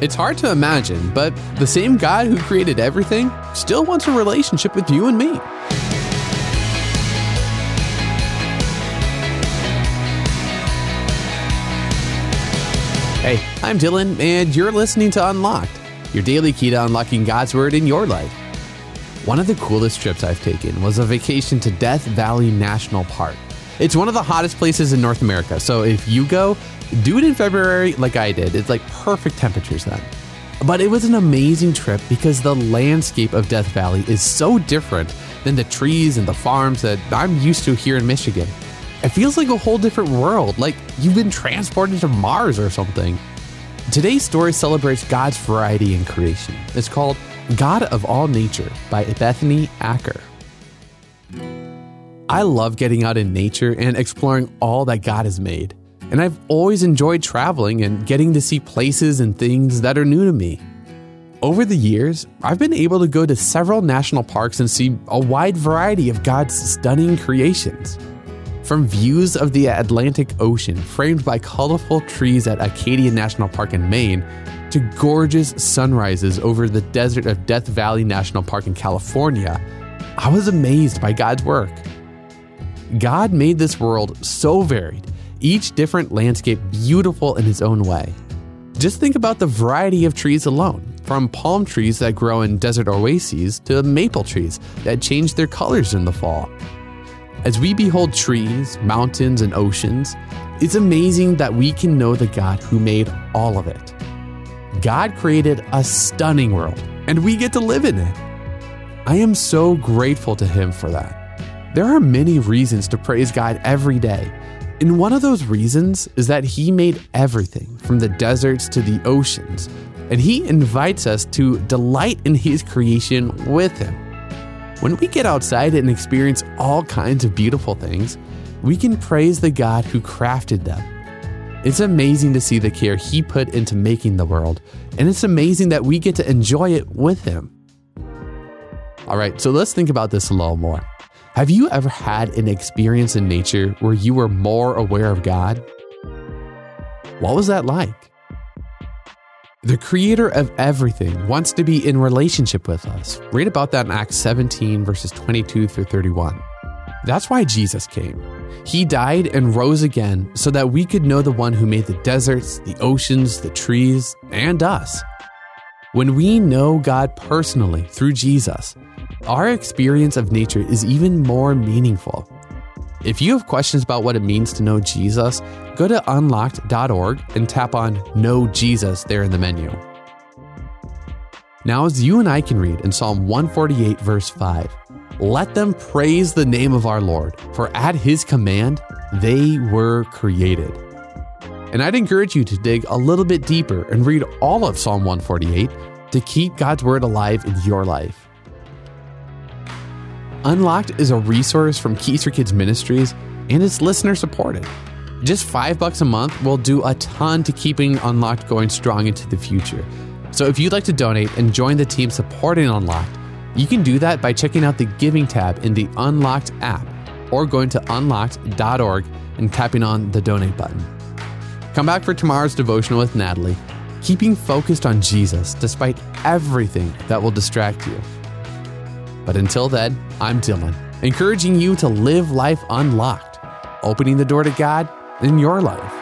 It's hard to imagine, but the same God who created everything still wants a relationship with you and me. Hey, I'm Dylan, and you're listening to Unlocked, your daily key to unlocking God's Word in your life. One of the coolest trips I've taken was a vacation to Death Valley National Park. It's one of the hottest places in North America, so if you go, do it in February like I did. It's like perfect temperatures then. But it was an amazing trip because the landscape of Death Valley is so different than the trees and the farms that I'm used to here in Michigan. It feels like a whole different world, like you've been transported to Mars or something. Today's story celebrates God's variety in creation. It's called God of All Nature by Bethany Acker. I love getting out in nature and exploring all that God has made. And I've always enjoyed traveling and getting to see places and things that are new to me. Over the years, I've been able to go to several national parks and see a wide variety of God's stunning creations. From views of the Atlantic Ocean framed by colorful trees at Acadia National Park in Maine, to gorgeous sunrises over the desert of Death Valley National Park in California, I was amazed by God's work. God made this world so varied, each different landscape beautiful in its own way. Just think about the variety of trees alone, from palm trees that grow in desert oases to maple trees that change their colors in the fall. As we behold trees, mountains, and oceans, it's amazing that we can know the God who made all of it. God created a stunning world, and we get to live in it. I am so grateful to Him for that. There are many reasons to praise God every day, and one of those reasons is that He made everything from the deserts to the oceans, and He invites us to delight in His creation with Him. When we get outside and experience all kinds of beautiful things, we can praise the God who crafted them. It's amazing to see the care He put into making the world, and it's amazing that we get to enjoy it with Him. All right, so let's think about this a little more. Have you ever had an experience in nature where you were more aware of God? What was that like? The creator of everything wants to be in relationship with us. Read about that in Acts 17, verses 22 through 31. That's why Jesus came. He died and rose again so that we could know the one who made the deserts, the oceans, the trees, and us. When we know God personally through Jesus, our experience of nature is even more meaningful. If you have questions about what it means to know Jesus, go to unlocked.org and tap on Know Jesus there in the menu. Now, as you and I can read in Psalm 148, verse 5, let them praise the name of our Lord, for at his command they were created. And I'd encourage you to dig a little bit deeper and read all of Psalm 148 to keep God's word alive in your life. Unlocked is a resource from Keys for Kids Ministries and it's listener supported. Just five bucks a month will do a ton to keeping Unlocked going strong into the future. So if you'd like to donate and join the team supporting Unlocked, you can do that by checking out the Giving tab in the Unlocked app or going to unlocked.org and tapping on the donate button. Come back for tomorrow's devotional with Natalie, keeping focused on Jesus despite everything that will distract you. But until then, I'm Dylan, encouraging you to live life unlocked, opening the door to God in your life.